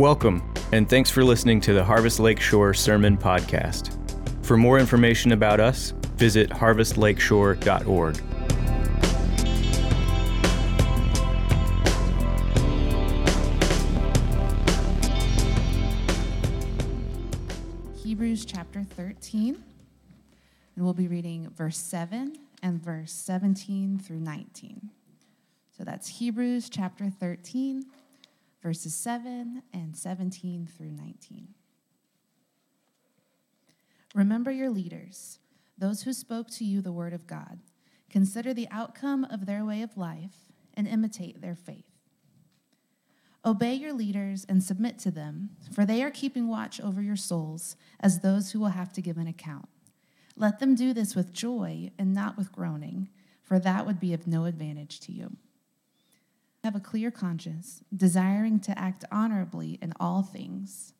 Welcome, and thanks for listening to the Harvest Lakeshore Sermon Podcast. For more information about us, visit harvestlakeshore.org. Hebrews chapter 13, and we'll be reading verse 7 and verse 17 through 19. So that's Hebrews chapter 13 verses 7 and 17 through 19. Remember your leaders, those who spoke to you the word of God. Consider the outcome of their way of life and imitate their faith. Obey your leaders and submit to them, for they are keeping watch over your souls as those who will have to give an account. Let them do this with joy and not with groaning, for that would be of no advantage to you have a clear conscience, desiring to act honorably in all things.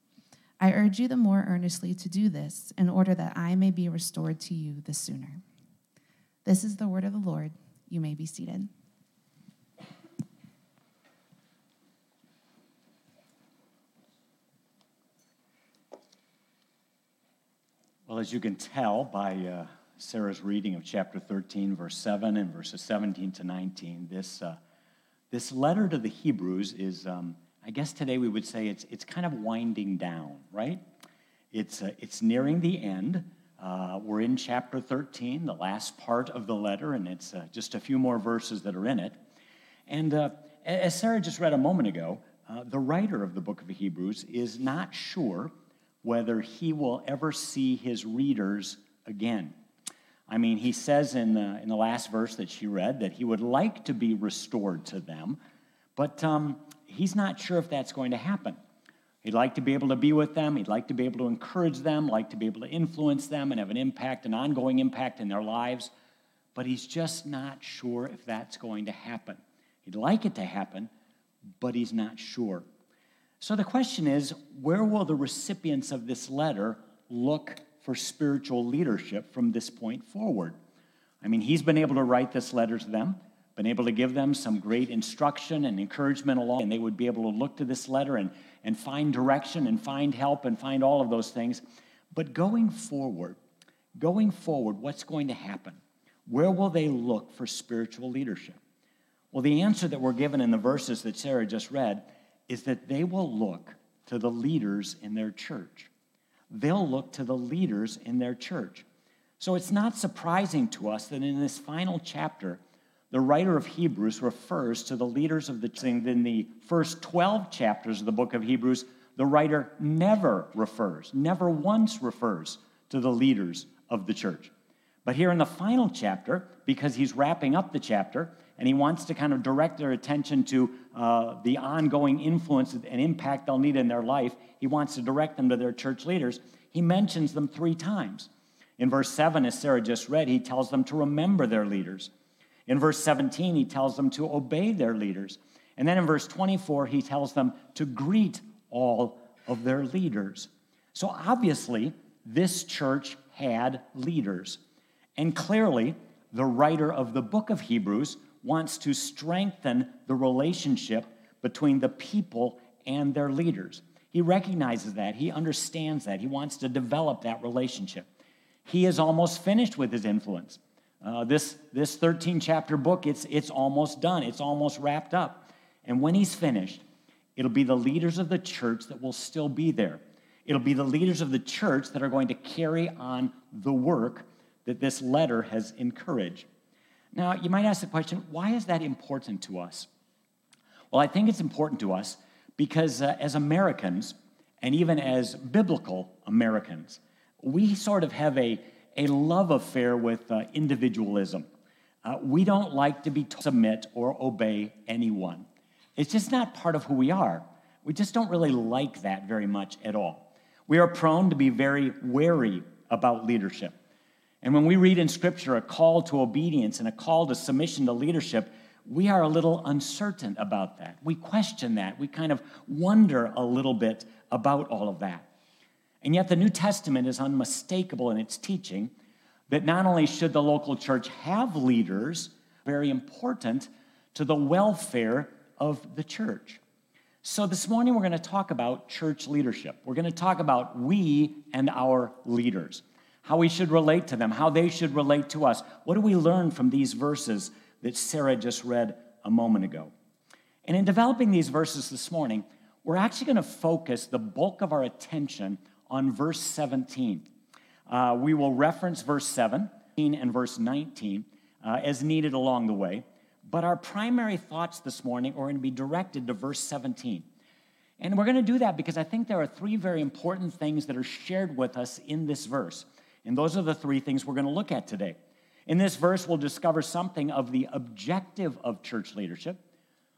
I urge you the more earnestly to do this in order that I may be restored to you the sooner. This is the word of the Lord. You may be seated. Well, as you can tell by uh, Sarah's reading of chapter 13, verse 7, and verses 17 to 19, this. Uh, this letter to the Hebrews is, um, I guess today we would say it's, it's kind of winding down, right? It's, uh, it's nearing the end. Uh, we're in chapter 13, the last part of the letter, and it's uh, just a few more verses that are in it. And uh, as Sarah just read a moment ago, uh, the writer of the book of Hebrews is not sure whether he will ever see his readers again. I mean, he says in the, in the last verse that she read that he would like to be restored to them, but um, he's not sure if that's going to happen. He'd like to be able to be with them. He'd like to be able to encourage them, like to be able to influence them and have an impact, an ongoing impact in their lives. But he's just not sure if that's going to happen. He'd like it to happen, but he's not sure. So the question is where will the recipients of this letter look for spiritual leadership from this point forward. I mean, he's been able to write this letter to them, been able to give them some great instruction and encouragement along, and they would be able to look to this letter and, and find direction and find help and find all of those things. But going forward, going forward, what's going to happen? Where will they look for spiritual leadership? Well, the answer that we're given in the verses that Sarah just read is that they will look to the leaders in their church they'll look to the leaders in their church. So it's not surprising to us that in this final chapter, the writer of Hebrews refers to the leaders of the church. In the first 12 chapters of the book of Hebrews, the writer never refers, never once refers to the leaders of the church. But here in the final chapter, because he's wrapping up the chapter and he wants to kind of direct their attention to uh, the ongoing influence and impact they'll need in their life, he wants to direct them to their church leaders. He mentions them three times. In verse 7, as Sarah just read, he tells them to remember their leaders. In verse 17, he tells them to obey their leaders. And then in verse 24, he tells them to greet all of their leaders. So obviously, this church had leaders. And clearly, the writer of the book of Hebrews wants to strengthen the relationship between the people and their leaders. He recognizes that. He understands that. He wants to develop that relationship. He is almost finished with his influence. Uh, this, this 13 chapter book, it's, it's almost done, it's almost wrapped up. And when he's finished, it'll be the leaders of the church that will still be there. It'll be the leaders of the church that are going to carry on the work that this letter has encouraged. Now, you might ask the question why is that important to us? Well, I think it's important to us because uh, as Americans, and even as biblical Americans, we sort of have a, a love affair with uh, individualism. Uh, we don't like to be to submit or obey anyone. It's just not part of who we are. We just don't really like that very much at all. We are prone to be very wary about leadership. And when we read in Scripture a call to obedience and a call to submission to leadership, we are a little uncertain about that. We question that. We kind of wonder a little bit about all of that. And yet, the New Testament is unmistakable in its teaching that not only should the local church have leaders, very important to the welfare of the church. So, this morning we're going to talk about church leadership. We're going to talk about we and our leaders, how we should relate to them, how they should relate to us. What do we learn from these verses that Sarah just read a moment ago? And in developing these verses this morning, we're actually going to focus the bulk of our attention on verse 17. Uh, we will reference verse 7 and verse 19 uh, as needed along the way. But our primary thoughts this morning are going to be directed to verse 17. And we're going to do that because I think there are three very important things that are shared with us in this verse. And those are the three things we're going to look at today. In this verse, we'll discover something of the objective of church leadership.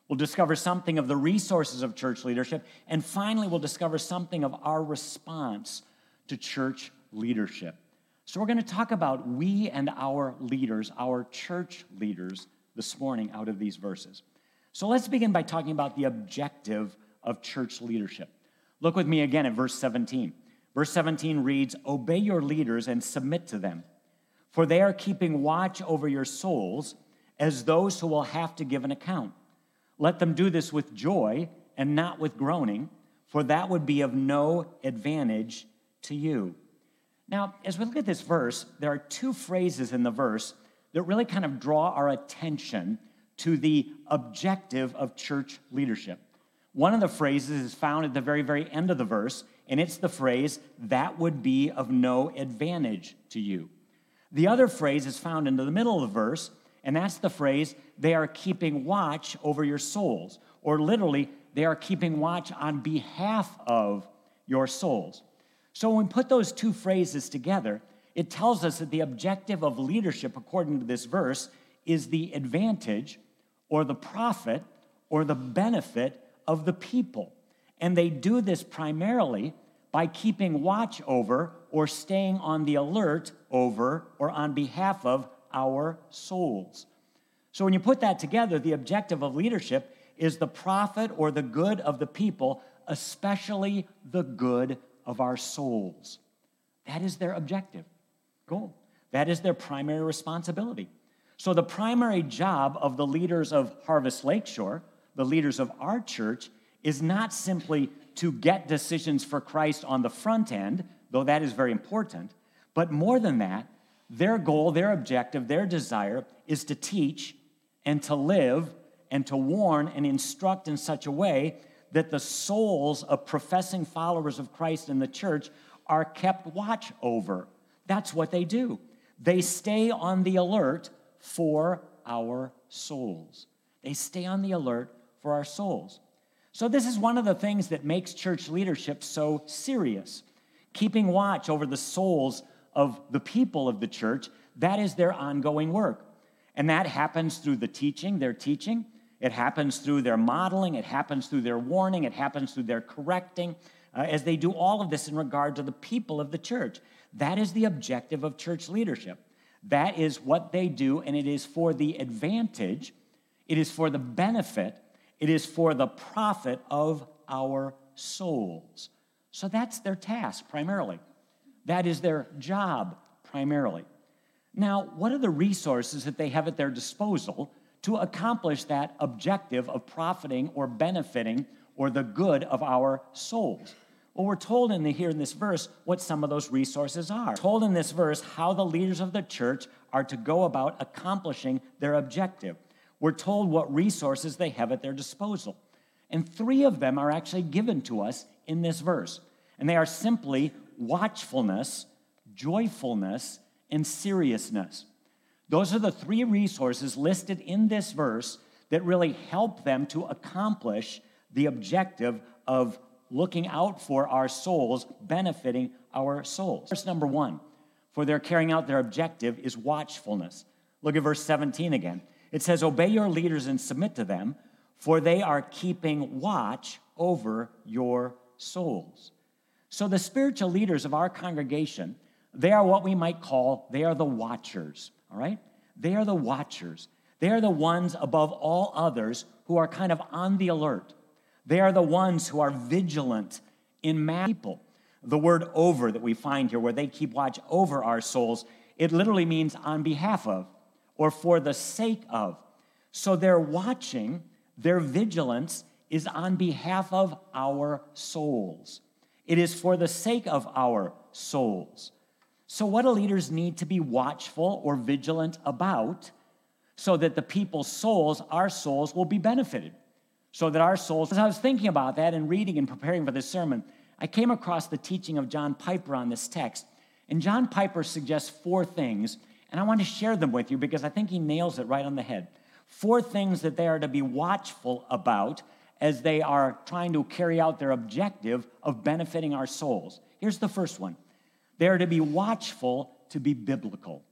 We'll discover something of the resources of church leadership. And finally, we'll discover something of our response to church leadership. So, we're going to talk about we and our leaders, our church leaders, this morning out of these verses. So let's begin by talking about the objective of church leadership. Look with me again at verse 17. Verse 17 reads Obey your leaders and submit to them, for they are keeping watch over your souls as those who will have to give an account. Let them do this with joy and not with groaning, for that would be of no advantage to you. Now, as we look at this verse, there are two phrases in the verse that really kind of draw our attention to the objective of church leadership. One of the phrases is found at the very, very end of the verse, and it's the phrase, that would be of no advantage to you. The other phrase is found in the middle of the verse, and that's the phrase, they are keeping watch over your souls, or literally, they are keeping watch on behalf of your souls. So when we put those two phrases together, it tells us that the objective of leadership, according to this verse, is the advantage or the profit or the benefit of the people. And they do this primarily by keeping watch over or staying on the alert over or on behalf of our souls. So when you put that together, the objective of leadership is the profit or the good of the people, especially the good of our souls. That is their objective goal. That is their primary responsibility. So, the primary job of the leaders of Harvest Lakeshore, the leaders of our church, is not simply to get decisions for Christ on the front end, though that is very important, but more than that, their goal, their objective, their desire is to teach and to live and to warn and instruct in such a way that the souls of professing followers of Christ in the church are kept watch over that's what they do. They stay on the alert for our souls. They stay on the alert for our souls. So, this is one of the things that makes church leadership so serious. Keeping watch over the souls of the people of the church, that is their ongoing work. And that happens through the teaching, their teaching. It happens through their modeling. It happens through their warning. It happens through their correcting, uh, as they do all of this in regard to the people of the church. That is the objective of church leadership. That is what they do, and it is for the advantage, it is for the benefit, it is for the profit of our souls. So that's their task primarily. That is their job primarily. Now, what are the resources that they have at their disposal to accomplish that objective of profiting or benefiting or the good of our souls? Well, we're told in the, here in this verse what some of those resources are. We're told in this verse how the leaders of the church are to go about accomplishing their objective. We're told what resources they have at their disposal. And three of them are actually given to us in this verse. And they are simply watchfulness, joyfulness, and seriousness. Those are the three resources listed in this verse that really help them to accomplish the objective of looking out for our souls, benefiting our souls. Verse number one, for their carrying out their objective is watchfulness. Look at verse 17 again. It says, Obey your leaders and submit to them, for they are keeping watch over your souls. So the spiritual leaders of our congregation, they are what we might call, they are the watchers, all right? They are the watchers. They are the ones above all others who are kind of on the alert they are the ones who are vigilant in people. The word over that we find here, where they keep watch over our souls, it literally means on behalf of or for the sake of. So their watching, their vigilance is on behalf of our souls. It is for the sake of our souls. So, what do leaders need to be watchful or vigilant about so that the people's souls, our souls, will be benefited? So that our souls, as I was thinking about that and reading and preparing for this sermon, I came across the teaching of John Piper on this text. And John Piper suggests four things, and I want to share them with you because I think he nails it right on the head. Four things that they are to be watchful about as they are trying to carry out their objective of benefiting our souls. Here's the first one they are to be watchful to be biblical.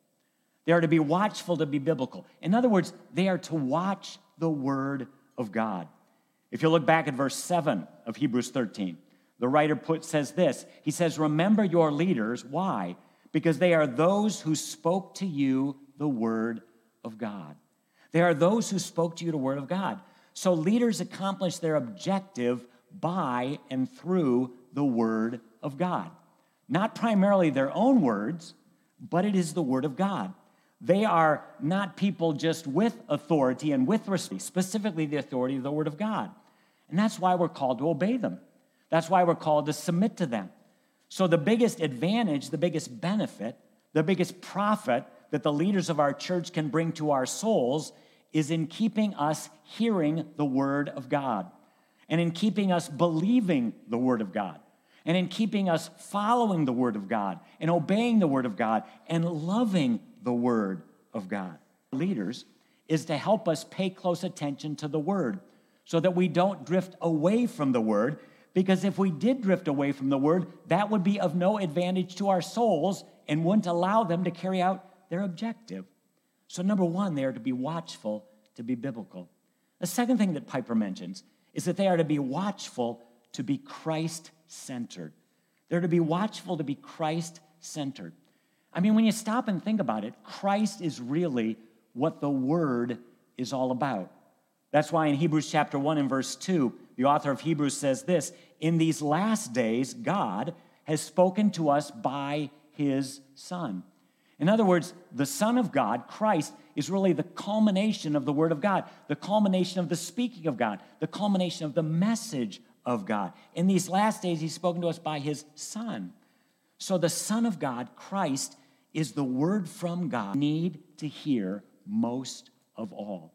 They are to be watchful to be biblical. In other words, they are to watch the Word of God. If you look back at verse 7 of Hebrews 13, the writer put, says this He says, Remember your leaders. Why? Because they are those who spoke to you the Word of God. They are those who spoke to you the Word of God. So leaders accomplish their objective by and through the Word of God. Not primarily their own words, but it is the Word of God. They are not people just with authority and with respect, specifically the authority of the Word of God. And that's why we're called to obey them. That's why we're called to submit to them. So, the biggest advantage, the biggest benefit, the biggest profit that the leaders of our church can bring to our souls is in keeping us hearing the Word of God and in keeping us believing the Word of God and in keeping us following the Word of God and obeying the Word of God and loving the Word of God. Leaders is to help us pay close attention to the Word so that we don't drift away from the Word. Because if we did drift away from the Word, that would be of no advantage to our souls and wouldn't allow them to carry out their objective. So, number one, they are to be watchful to be biblical. The second thing that Piper mentions is that they are to be watchful to be Christ centered. They're to be watchful to be Christ centered. I mean, when you stop and think about it, Christ is really what the Word is all about. That's why in Hebrews chapter 1 and verse 2, the author of Hebrews says this In these last days, God has spoken to us by his Son. In other words, the Son of God, Christ, is really the culmination of the Word of God, the culmination of the speaking of God, the culmination of the message of God. In these last days, He's spoken to us by His Son. So the Son of God, Christ, is the Word from God need to hear most of all.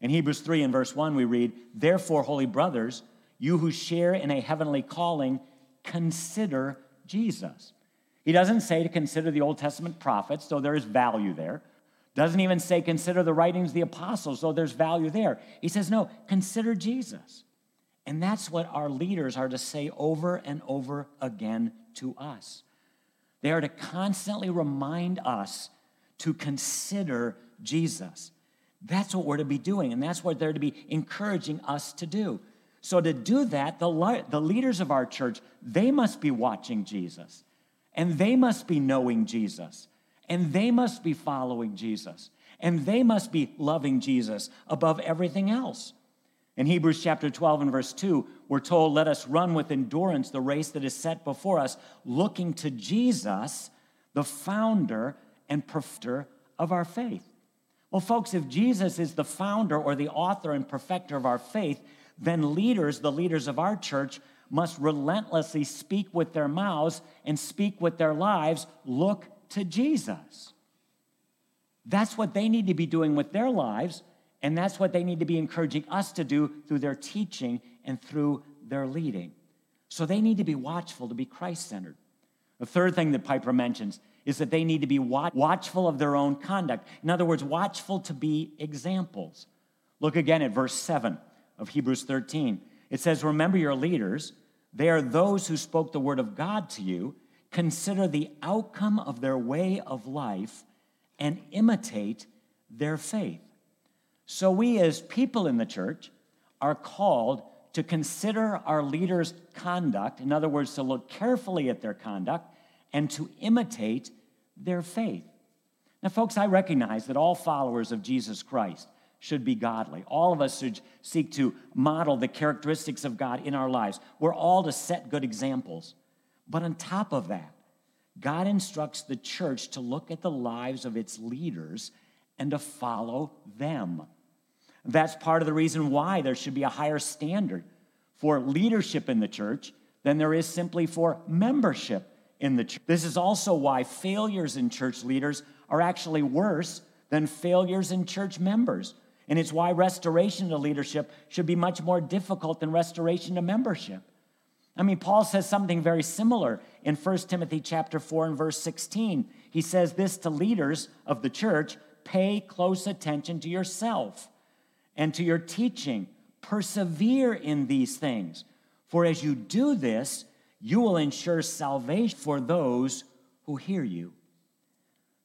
In Hebrews 3 and verse 1, we read, Therefore, holy brothers, you who share in a heavenly calling, consider Jesus he doesn't say to consider the Old Testament prophets, though there is value there. Doesn't even say consider the writings of the apostles, though there's value there. He says, no, consider Jesus. And that's what our leaders are to say over and over again to us. They are to constantly remind us to consider Jesus. That's what we're to be doing, and that's what they're to be encouraging us to do. So, to do that, the, the leaders of our church, they must be watching Jesus. And they must be knowing Jesus. And they must be following Jesus. And they must be loving Jesus above everything else. In Hebrews chapter 12 and verse 2, we're told, Let us run with endurance the race that is set before us, looking to Jesus, the founder and perfecter of our faith. Well, folks, if Jesus is the founder or the author and perfecter of our faith, then leaders, the leaders of our church, must relentlessly speak with their mouths and speak with their lives, look to Jesus. That's what they need to be doing with their lives, and that's what they need to be encouraging us to do through their teaching and through their leading. So they need to be watchful to be Christ centered. The third thing that Piper mentions is that they need to be watchful of their own conduct. In other words, watchful to be examples. Look again at verse 7 of Hebrews 13. It says, Remember your leaders. They are those who spoke the word of God to you. Consider the outcome of their way of life and imitate their faith. So, we as people in the church are called to consider our leaders' conduct, in other words, to look carefully at their conduct and to imitate their faith. Now, folks, I recognize that all followers of Jesus Christ should be godly. All of us should seek to model the characteristics of God in our lives. We're all to set good examples. But on top of that, God instructs the church to look at the lives of its leaders and to follow them. That's part of the reason why there should be a higher standard for leadership in the church than there is simply for membership in the church. This is also why failures in church leaders are actually worse than failures in church members. And it's why restoration to leadership should be much more difficult than restoration to membership. I mean, Paul says something very similar in 1 Timothy chapter 4 and verse 16. He says this to leaders of the church, pay close attention to yourself and to your teaching. Persevere in these things. For as you do this, you will ensure salvation for those who hear you.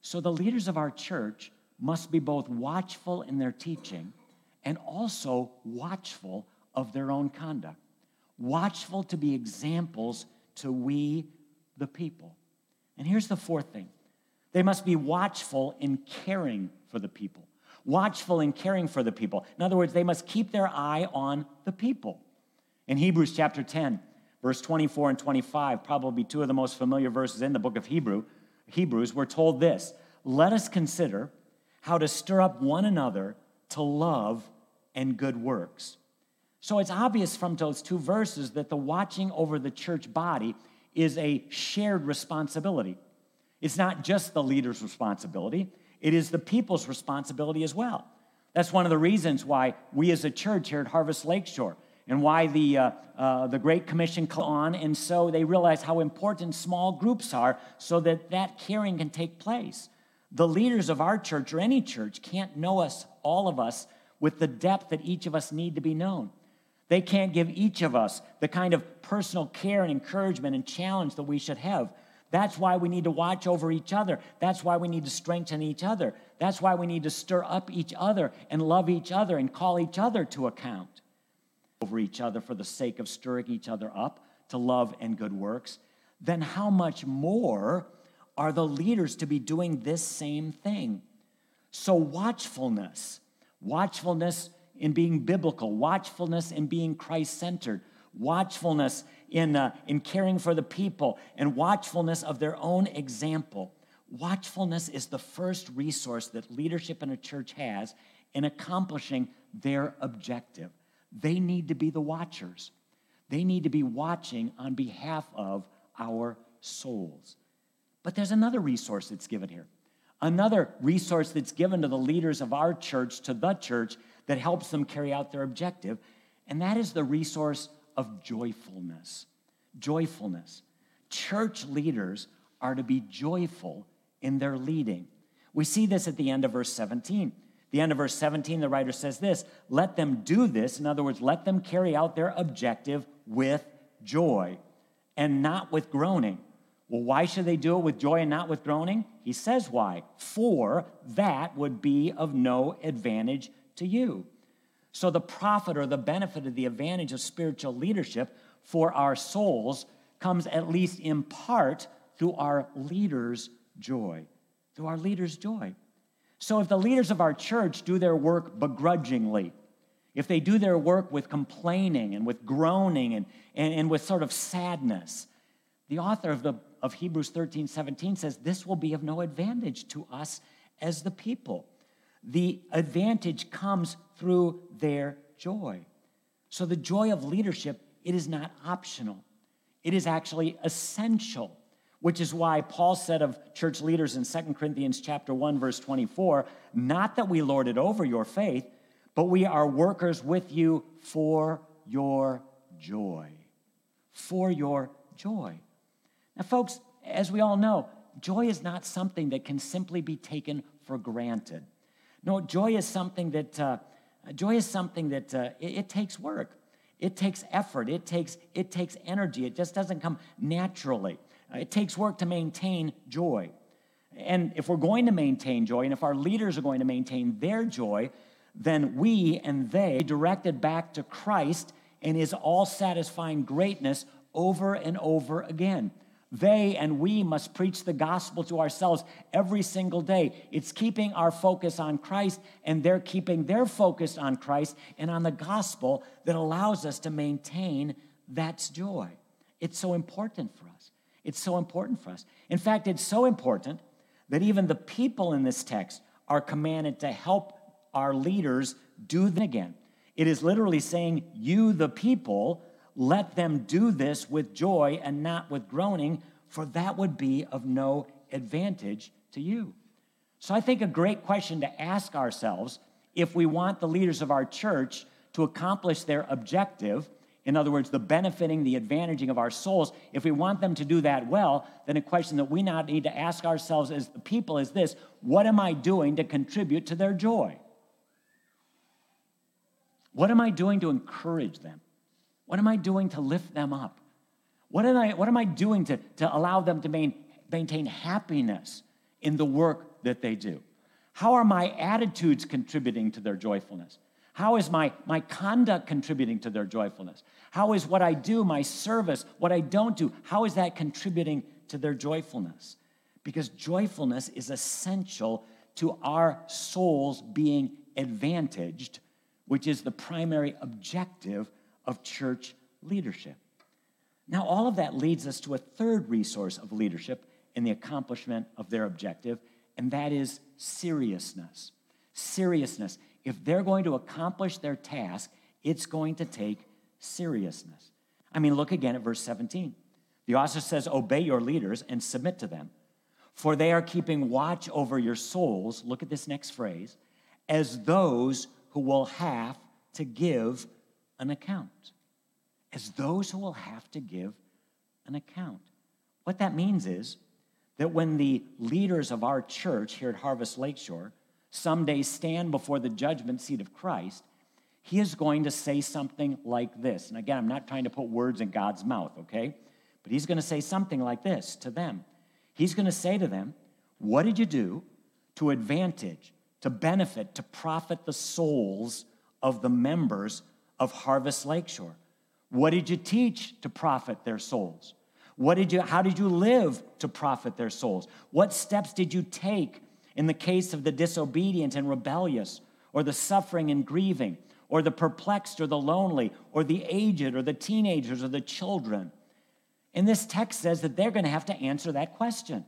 So the leaders of our church must be both watchful in their teaching and also watchful of their own conduct watchful to be examples to we, the people. And here's the fourth thing they must be watchful in caring for the people. Watchful in caring for the people. In other words, they must keep their eye on the people. In Hebrews chapter 10, verse 24 and 25, probably two of the most familiar verses in the book of Hebrew, Hebrews, we're told this Let us consider how to stir up one another to love and good works so it's obvious from those two verses that the watching over the church body is a shared responsibility. It's not just the leader's responsibility, it is the people's responsibility as well. That's one of the reasons why we as a church here at Harvest Lakeshore and why the, uh, uh, the Great Commission come on, and so they realize how important small groups are so that that caring can take place. The leaders of our church or any church can't know us, all of us, with the depth that each of us need to be known. They can't give each of us the kind of personal care and encouragement and challenge that we should have. That's why we need to watch over each other. That's why we need to strengthen each other. That's why we need to stir up each other and love each other and call each other to account over each other for the sake of stirring each other up to love and good works. Then, how much more are the leaders to be doing this same thing? So, watchfulness, watchfulness in being biblical, watchfulness in being Christ centered, watchfulness in, uh, in caring for the people, and watchfulness of their own example. Watchfulness is the first resource that leadership in a church has in accomplishing their objective. They need to be the watchers, they need to be watching on behalf of our souls. But there's another resource that's given here. Another resource that's given to the leaders of our church, to the church, that helps them carry out their objective, and that is the resource of joyfulness. Joyfulness. Church leaders are to be joyful in their leading. We see this at the end of verse 17. The end of verse 17, the writer says this let them do this. In other words, let them carry out their objective with joy and not with groaning. Well, why should they do it with joy and not with groaning? He says why. For that would be of no advantage to you. So, the profit or the benefit of the advantage of spiritual leadership for our souls comes at least in part through our leaders' joy. Through our leaders' joy. So, if the leaders of our church do their work begrudgingly, if they do their work with complaining and with groaning and, and, and with sort of sadness, the author of, the, of Hebrews 13 17 says this will be of no advantage to us as the people the advantage comes through their joy. So the joy of leadership, it is not optional. It is actually essential, which is why Paul said of church leaders in 2 Corinthians chapter 1 verse 24, not that we lord it over your faith, but we are workers with you for your joy. For your joy. Now folks, as we all know, joy is not something that can simply be taken for granted. No, joy is something that uh, joy is something that uh, it, it, takes work. It takes effort. It takes it takes energy. It just doesn't come naturally. It takes work to maintain joy. And if we're going to maintain joy, and if our leaders are going to maintain their joy, then we and they directed back to Christ and His all satisfying greatness over and over again. They and we must preach the gospel to ourselves every single day. It's keeping our focus on Christ, and they're keeping their focus on Christ and on the gospel that allows us to maintain that joy. It's so important for us. It's so important for us. In fact, it's so important that even the people in this text are commanded to help our leaders do them again. It is literally saying, You, the people, let them do this with joy and not with groaning, for that would be of no advantage to you. So I think a great question to ask ourselves if we want the leaders of our church to accomplish their objective, in other words, the benefiting, the advantaging of our souls, if we want them to do that well, then a question that we now need to ask ourselves as the people is this what am I doing to contribute to their joy? What am I doing to encourage them? What am I doing to lift them up? What am I, what am I doing to, to allow them to main, maintain happiness in the work that they do? How are my attitudes contributing to their joyfulness? How is my, my conduct contributing to their joyfulness? How is what I do, my service, what I don't do, how is that contributing to their joyfulness? Because joyfulness is essential to our souls being advantaged, which is the primary objective of church leadership. Now, all of that leads us to a third resource of leadership in the accomplishment of their objective, and that is seriousness. Seriousness. If they're going to accomplish their task, it's going to take seriousness. I mean, look again at verse 17. The author says, Obey your leaders and submit to them, for they are keeping watch over your souls. Look at this next phrase as those who will have to give an account. As those who will have to give an account. What that means is that when the leaders of our church here at Harvest Lakeshore someday stand before the judgment seat of Christ, he is going to say something like this. And again, I'm not trying to put words in God's mouth, okay? But he's going to say something like this to them. He's going to say to them, What did you do to advantage, to benefit, to profit the souls of the members of Harvest Lakeshore? What did you teach to profit their souls? What did you, how did you live to profit their souls? What steps did you take in the case of the disobedient and rebellious, or the suffering and grieving, or the perplexed or the lonely, or the aged or the teenagers or the children? And this text says that they're going to have to answer that question.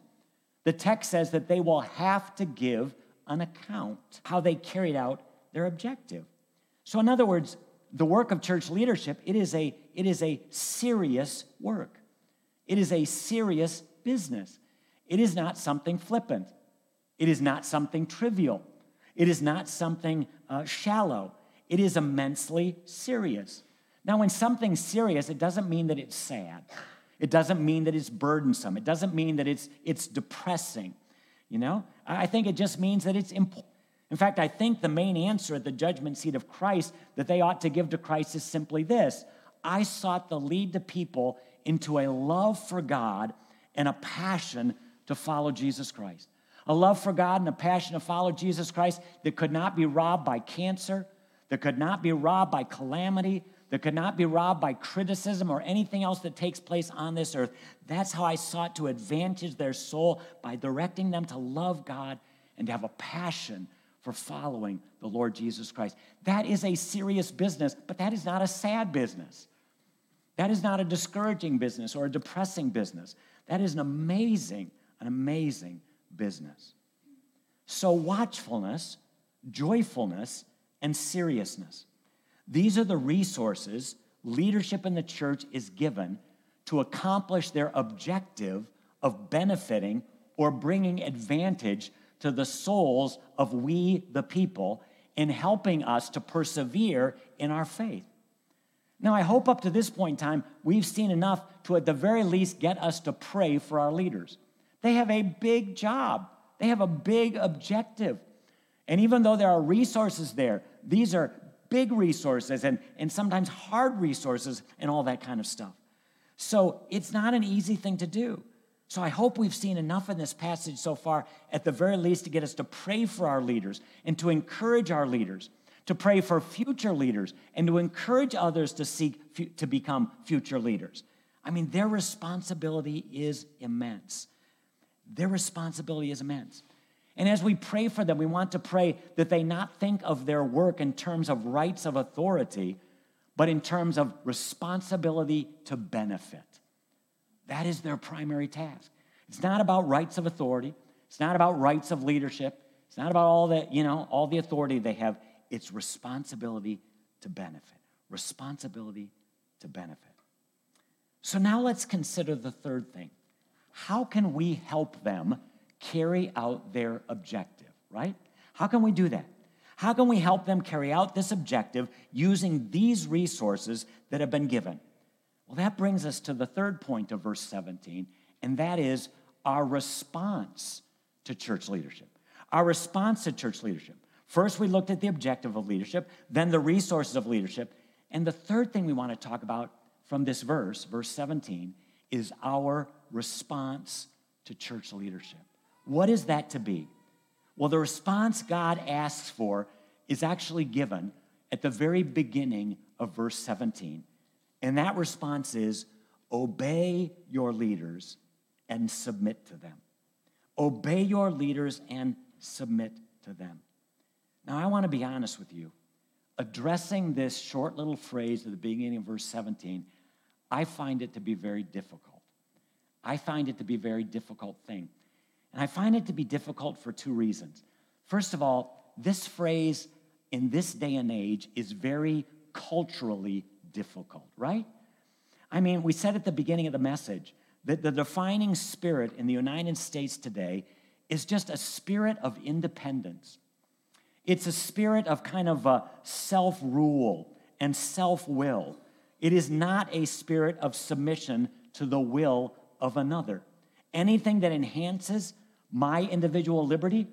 The text says that they will have to give an account how they carried out their objective. So, in other words, the work of church leadership, it is a, it is a serious work. It is a serious business. It is not something flippant. It is not something trivial. It is not something uh, shallow. It is immensely serious. Now, when something's serious, it doesn't mean that it's sad. It doesn't mean that it's burdensome. It doesn't mean that it's, it's depressing. You know, I think it just means that it's important. In fact, I think the main answer at the judgment seat of Christ that they ought to give to Christ is simply this I sought to lead the people into a love for God and a passion to follow Jesus Christ. A love for God and a passion to follow Jesus Christ that could not be robbed by cancer, that could not be robbed by calamity, that could not be robbed by criticism or anything else that takes place on this earth. That's how I sought to advantage their soul by directing them to love God and to have a passion for following the Lord Jesus Christ. That is a serious business, but that is not a sad business. That is not a discouraging business or a depressing business. That is an amazing, an amazing business. So, watchfulness, joyfulness, and seriousness. These are the resources leadership in the church is given to accomplish their objective of benefiting or bringing advantage to the souls of we, the people, in helping us to persevere in our faith. Now, I hope up to this point in time, we've seen enough to, at the very least, get us to pray for our leaders. They have a big job, they have a big objective. And even though there are resources there, these are big resources and, and sometimes hard resources and all that kind of stuff. So it's not an easy thing to do. So I hope we've seen enough in this passage so far, at the very least, to get us to pray for our leaders and to encourage our leaders, to pray for future leaders, and to encourage others to seek to become future leaders. I mean, their responsibility is immense. Their responsibility is immense. And as we pray for them, we want to pray that they not think of their work in terms of rights of authority, but in terms of responsibility to benefit. That is their primary task. It's not about rights of authority. It's not about rights of leadership. It's not about all the, you know, all the authority they have. it's responsibility to benefit. Responsibility to benefit. So now let's consider the third thing. How can we help them carry out their objective, right? How can we do that? How can we help them carry out this objective using these resources that have been given? Well, that brings us to the third point of verse 17, and that is our response to church leadership. Our response to church leadership. First, we looked at the objective of leadership, then the resources of leadership. And the third thing we want to talk about from this verse, verse 17, is our response to church leadership. What is that to be? Well, the response God asks for is actually given at the very beginning of verse 17. And that response is obey your leaders and submit to them. Obey your leaders and submit to them. Now, I want to be honest with you. Addressing this short little phrase at the beginning of verse 17, I find it to be very difficult. I find it to be a very difficult thing. And I find it to be difficult for two reasons. First of all, this phrase in this day and age is very culturally difficult, right? I mean, we said at the beginning of the message that the defining spirit in the United States today is just a spirit of independence. It's a spirit of kind of uh, a self rule and self will. It is not a spirit of submission to the will of another. Anything that enhances my individual liberty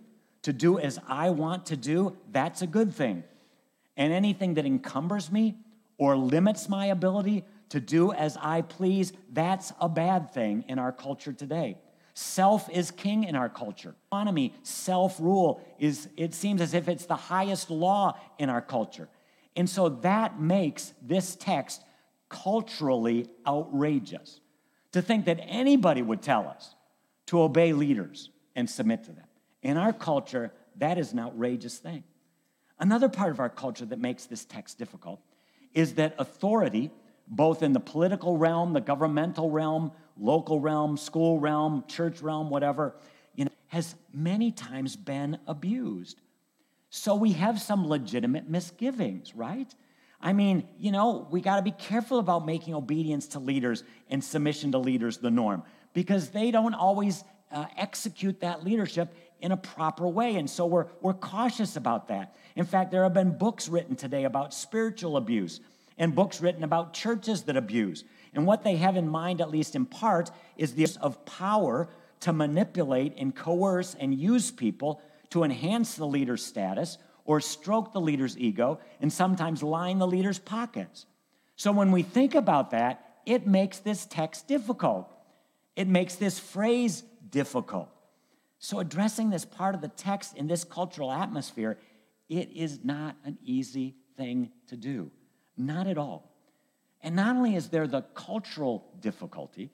to do as I want to do, that's a good thing. And anything that encumbers me or limits my ability to do as I please, that's a bad thing in our culture today. Self is king in our culture. Autonomy, self rule is, it seems as if it's the highest law in our culture. And so that makes this text culturally outrageous to think that anybody would tell us to obey leaders and submit to them. In our culture, that is an outrageous thing. Another part of our culture that makes this text difficult is that authority, both in the political realm, the governmental realm, local realm, school realm, church realm, whatever, you know, has many times been abused. So we have some legitimate misgivings, right? I mean, you know, we got to be careful about making obedience to leaders and submission to leaders the norm because they don't always uh, execute that leadership in a proper way. And so we're, we're cautious about that. In fact, there have been books written today about spiritual abuse and books written about churches that abuse. And what they have in mind, at least in part, is the use of power to manipulate and coerce and use people to enhance the leader's status or stroke the leader's ego and sometimes line the leader's pockets. So when we think about that, it makes this text difficult. It makes this phrase difficult. So, addressing this part of the text in this cultural atmosphere, it is not an easy thing to do. Not at all. And not only is there the cultural difficulty,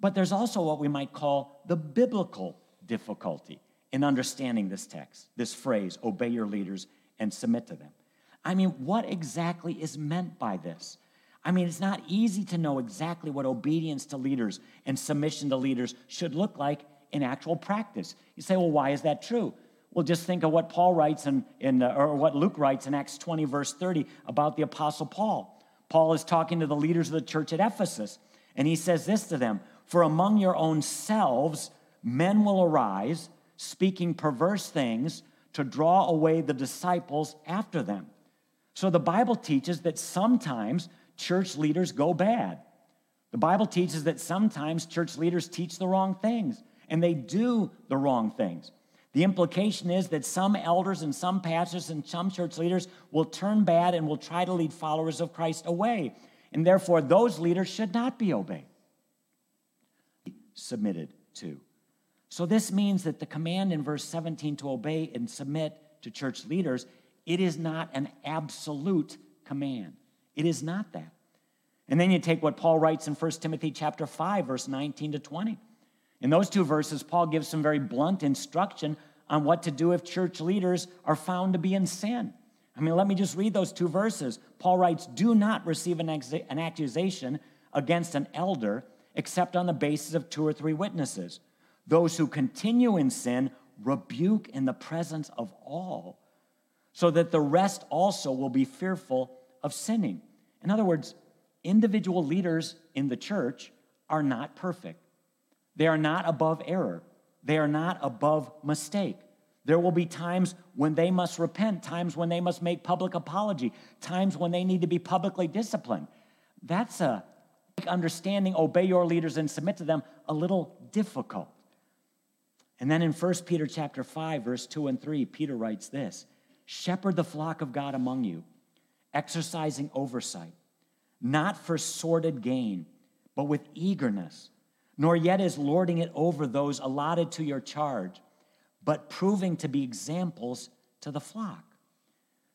but there's also what we might call the biblical difficulty in understanding this text, this phrase, obey your leaders and submit to them. I mean, what exactly is meant by this? I mean, it's not easy to know exactly what obedience to leaders and submission to leaders should look like in actual practice. You say, well, why is that true? Well, just think of what Paul writes in, in uh, or what Luke writes in Acts 20, verse 30 about the Apostle Paul. Paul is talking to the leaders of the church at Ephesus, and he says this to them For among your own selves, men will arise, speaking perverse things to draw away the disciples after them. So the Bible teaches that sometimes church leaders go bad. The Bible teaches that sometimes church leaders teach the wrong things and they do the wrong things. The implication is that some elders and some pastors and some church leaders will turn bad and will try to lead followers of Christ away. And therefore, those leaders should not be obeyed, submitted to. So, this means that the command in verse 17 to obey and submit to church leaders, it is not an absolute command. It is not that. And then you take what Paul writes in 1 Timothy chapter 5, verse 19 to 20. In those two verses, Paul gives some very blunt instruction on what to do if church leaders are found to be in sin. I mean, let me just read those two verses. Paul writes, Do not receive an, ex- an accusation against an elder except on the basis of two or three witnesses. Those who continue in sin rebuke in the presence of all, so that the rest also will be fearful of sinning. In other words, individual leaders in the church are not perfect. They are not above error. They are not above mistake. There will be times when they must repent, times when they must make public apology, times when they need to be publicly disciplined. That's a understanding, obey your leaders and submit to them, a little difficult. And then in 1 Peter chapter 5, verse 2 and 3, Peter writes this Shepherd the flock of God among you, exercising oversight, not for sordid gain, but with eagerness, nor yet as lording it over those allotted to your charge, but proving to be examples to the flock.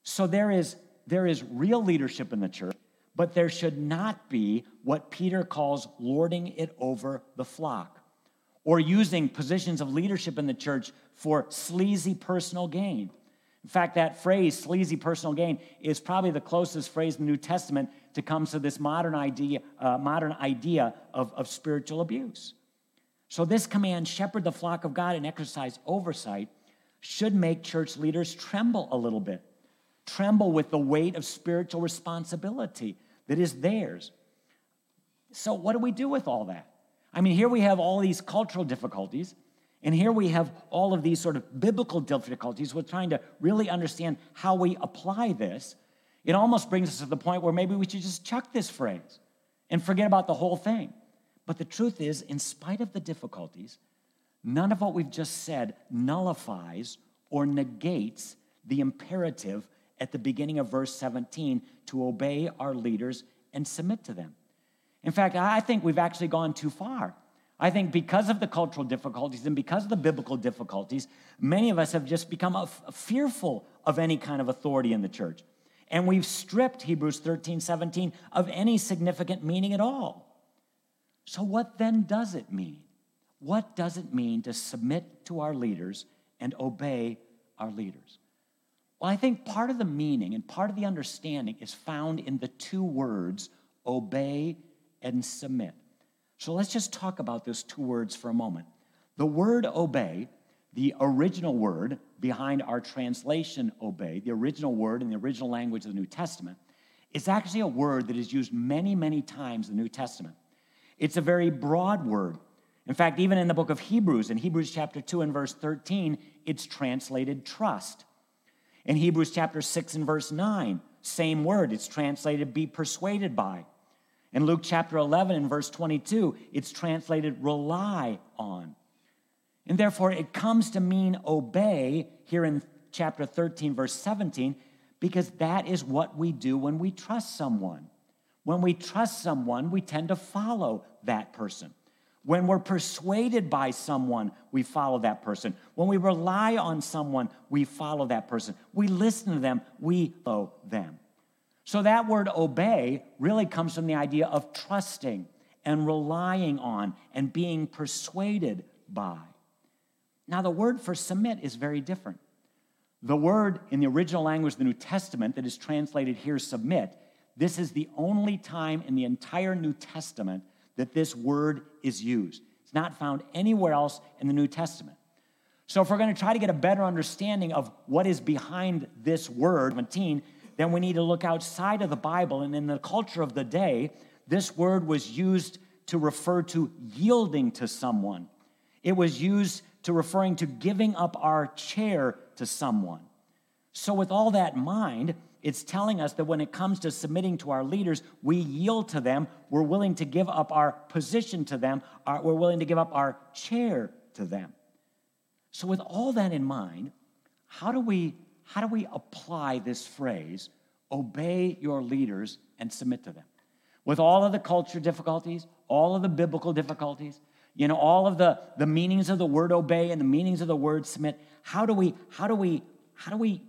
So there is, there is real leadership in the church, but there should not be what Peter calls lording it over the flock or using positions of leadership in the church for sleazy personal gain. In fact, that phrase, sleazy personal gain, is probably the closest phrase in the New Testament to come to this modern idea, uh, modern idea of, of spiritual abuse. So, this command, shepherd the flock of God and exercise oversight, should make church leaders tremble a little bit, tremble with the weight of spiritual responsibility that is theirs. So, what do we do with all that? I mean, here we have all these cultural difficulties, and here we have all of these sort of biblical difficulties with trying to really understand how we apply this. It almost brings us to the point where maybe we should just chuck this phrase and forget about the whole thing. But the truth is, in spite of the difficulties, none of what we've just said nullifies or negates the imperative at the beginning of verse 17 to obey our leaders and submit to them. In fact, I think we've actually gone too far. I think because of the cultural difficulties and because of the biblical difficulties, many of us have just become fearful of any kind of authority in the church. And we've stripped Hebrews 13, 17 of any significant meaning at all. So, what then does it mean? What does it mean to submit to our leaders and obey our leaders? Well, I think part of the meaning and part of the understanding is found in the two words obey and submit. So let's just talk about those two words for a moment. The word obey, the original word behind our translation obey, the original word in the original language of the New Testament, is actually a word that is used many, many times in the New Testament. It's a very broad word. In fact, even in the book of Hebrews, in Hebrews chapter 2 and verse 13, it's translated trust. In Hebrews chapter 6 and verse 9, same word, it's translated be persuaded by. In Luke chapter 11 and verse 22, it's translated rely on. And therefore, it comes to mean obey here in chapter 13, verse 17, because that is what we do when we trust someone. When we trust someone, we tend to follow that person. When we're persuaded by someone, we follow that person. When we rely on someone, we follow that person. We listen to them, we follow them. So that word obey really comes from the idea of trusting and relying on and being persuaded by. Now, the word for submit is very different. The word in the original language of the New Testament that is translated here, submit, this is the only time in the entire New Testament that this word is used. It's not found anywhere else in the New Testament. So, if we're going to try to get a better understanding of what is behind this word, 17, then we need to look outside of the Bible. And in the culture of the day, this word was used to refer to yielding to someone, it was used to referring to giving up our chair to someone. So, with all that in mind, it's telling us that when it comes to submitting to our leaders, we yield to them. We're willing to give up our position to them. we're willing to give up our chair to them. So, with all that in mind, how do we how do we apply this phrase, obey your leaders and submit to them? With all of the culture difficulties, all of the biblical difficulties, you know, all of the, the meanings of the word obey and the meanings of the word submit, how do we, how do we, how do we,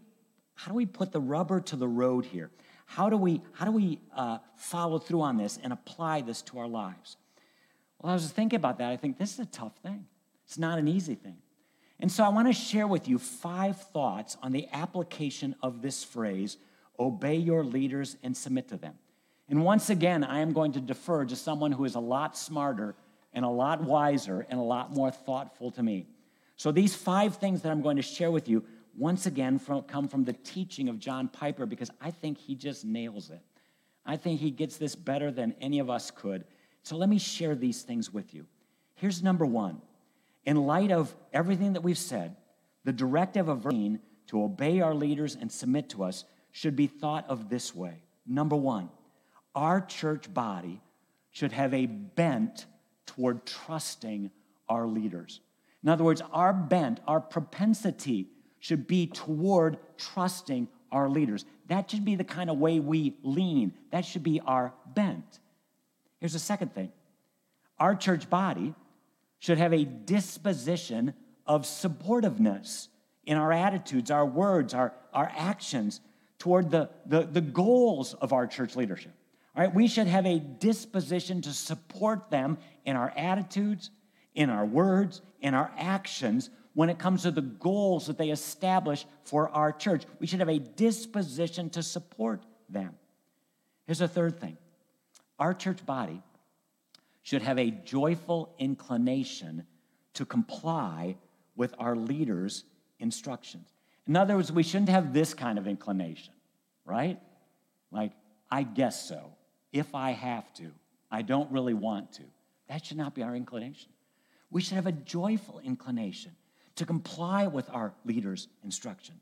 how do we put the rubber to the road here? How do we, how do we uh, follow through on this and apply this to our lives? Well, I was thinking about that. I think this is a tough thing. It's not an easy thing. And so I want to share with you five thoughts on the application of this phrase obey your leaders and submit to them. And once again, I am going to defer to someone who is a lot smarter and a lot wiser and a lot more thoughtful to me. So, these five things that I'm going to share with you, once again from, come from the teaching of John Piper because I think he just nails it. I think he gets this better than any of us could. So let me share these things with you. Here's number one. In light of everything that we've said, the directive of Vereen to obey our leaders and submit to us should be thought of this way. Number one, our church body should have a bent toward trusting our leaders. In other words, our bent, our propensity should be toward trusting our leaders. That should be the kind of way we lean. That should be our bent. Here's the second thing our church body should have a disposition of supportiveness in our attitudes, our words, our, our actions toward the, the, the goals of our church leadership. All right, we should have a disposition to support them in our attitudes, in our words, in our actions when it comes to the goals that they establish for our church. We should have a disposition to support them. Here's a third thing our church body should have a joyful inclination to comply with our leaders' instructions. In other words, we shouldn't have this kind of inclination, right? Like, I guess so. If I have to, I don't really want to. That should not be our inclination. We should have a joyful inclination to comply with our leaders' instruction.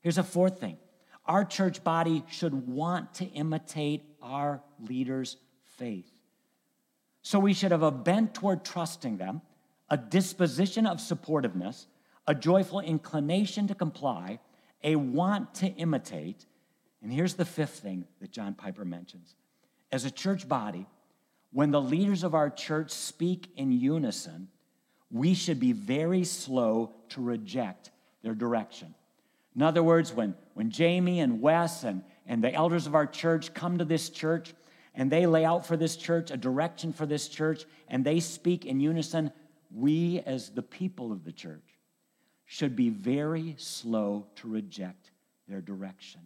Here's a fourth thing our church body should want to imitate our leaders' faith. So we should have a bent toward trusting them, a disposition of supportiveness, a joyful inclination to comply, a want to imitate. And here's the fifth thing that John Piper mentions. As a church body, when the leaders of our church speak in unison, we should be very slow to reject their direction. In other words, when, when Jamie and Wes and, and the elders of our church come to this church and they lay out for this church a direction for this church and they speak in unison, we, as the people of the church, should be very slow to reject their direction.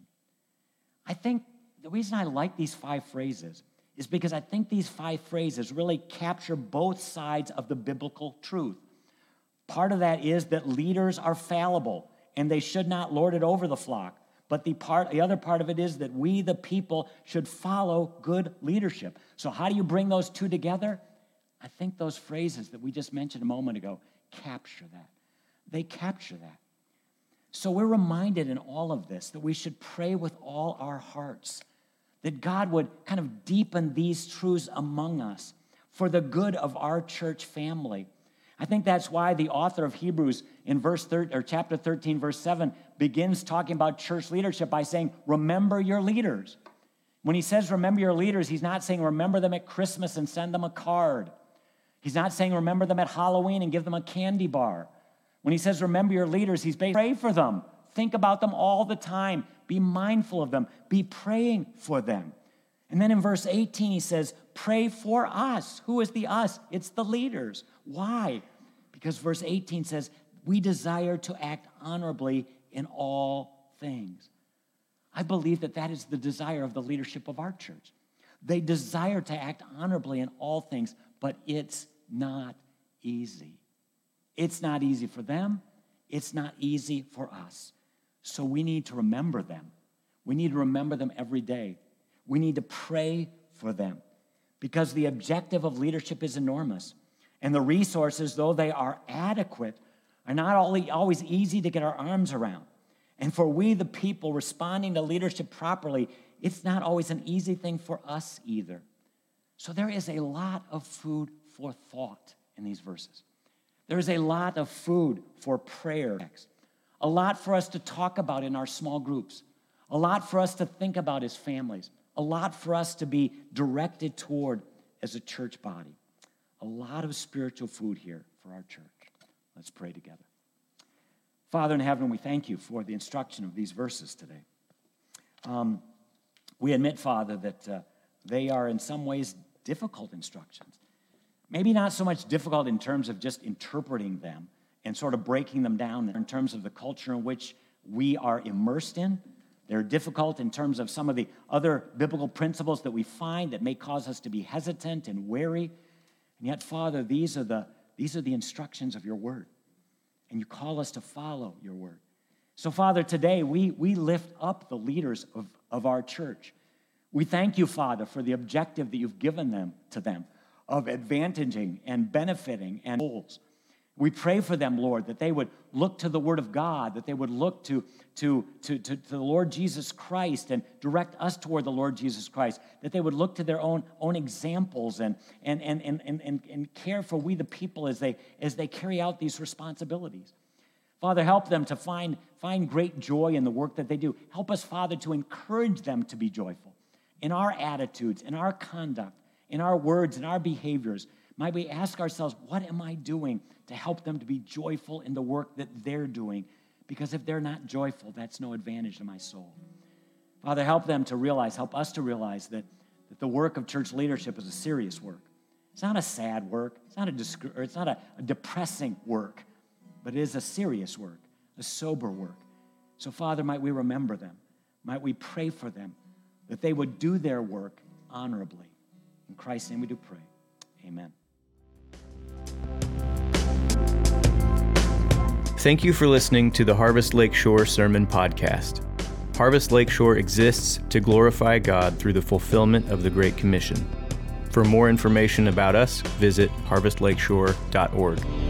I think the reason I like these five phrases is because I think these five phrases really capture both sides of the biblical truth. Part of that is that leaders are fallible and they should not lord it over the flock. But the part the other part of it is that we the people should follow good leadership. So how do you bring those two together? I think those phrases that we just mentioned a moment ago capture that. They capture that. So we're reminded in all of this that we should pray with all our hearts that God would kind of deepen these truths among us for the good of our church family. I think that's why the author of Hebrews in verse 3 or chapter 13 verse 7 begins talking about church leadership by saying remember your leaders. When he says remember your leaders, he's not saying remember them at Christmas and send them a card. He's not saying remember them at Halloween and give them a candy bar. When he says remember your leaders, he's pray for them. Think about them all the time. Be mindful of them. Be praying for them. And then in verse 18, he says, Pray for us. Who is the us? It's the leaders. Why? Because verse 18 says, We desire to act honorably in all things. I believe that that is the desire of the leadership of our church. They desire to act honorably in all things, but it's not easy. It's not easy for them, it's not easy for us. So we need to remember them. We need to remember them every day. We need to pray for them because the objective of leadership is enormous. And the resources, though they are adequate, are not always easy to get our arms around. And for we, the people, responding to leadership properly, it's not always an easy thing for us either. So there is a lot of food for thought in these verses. There is a lot of food for prayer a lot for us to talk about in our small groups, a lot for us to think about as families, a lot for us to be directed toward as a church body. A lot of spiritual food here for our church. Let's pray together. Father in heaven, we thank you for the instruction of these verses today. Um, we admit, Father, that uh, they are in some ways difficult instructions. Maybe not so much difficult in terms of just interpreting them, and sort of breaking them down in terms of the culture in which we are immersed in. They're difficult in terms of some of the other biblical principles that we find that may cause us to be hesitant and wary. And yet, Father, these are the, these are the instructions of your word. And you call us to follow your word. So, Father, today we, we lift up the leaders of, of our church. We thank you, Father, for the objective that you've given them to them of advantaging and benefiting and goals. We pray for them, Lord, that they would look to the Word of God, that they would look to, to, to, to, to, the Lord Jesus Christ and direct us toward the Lord Jesus Christ, that they would look to their own, own examples and, and, and, and, and, and care for we the people as they, as they carry out these responsibilities. Father, help them to find, find great joy in the work that they do. Help us, Father, to encourage them to be joyful in our attitudes, in our conduct, in our words, in our behaviors. Might we ask ourselves, what am I doing to help them to be joyful in the work that they're doing? Because if they're not joyful, that's no advantage to my soul. Father, help them to realize, help us to realize that, that the work of church leadership is a serious work. It's not a sad work, it's not a, it's not a, a depressing work, but it is a serious work, a sober work. So, Father, might we remember them, might we pray for them, that they would do their work honorably. In Christ's name we do pray. Amen. Thank you for listening to the Harvest Lakeshore Sermon Podcast. Harvest Lakeshore exists to glorify God through the fulfillment of the Great Commission. For more information about us, visit harvestlakeshore.org.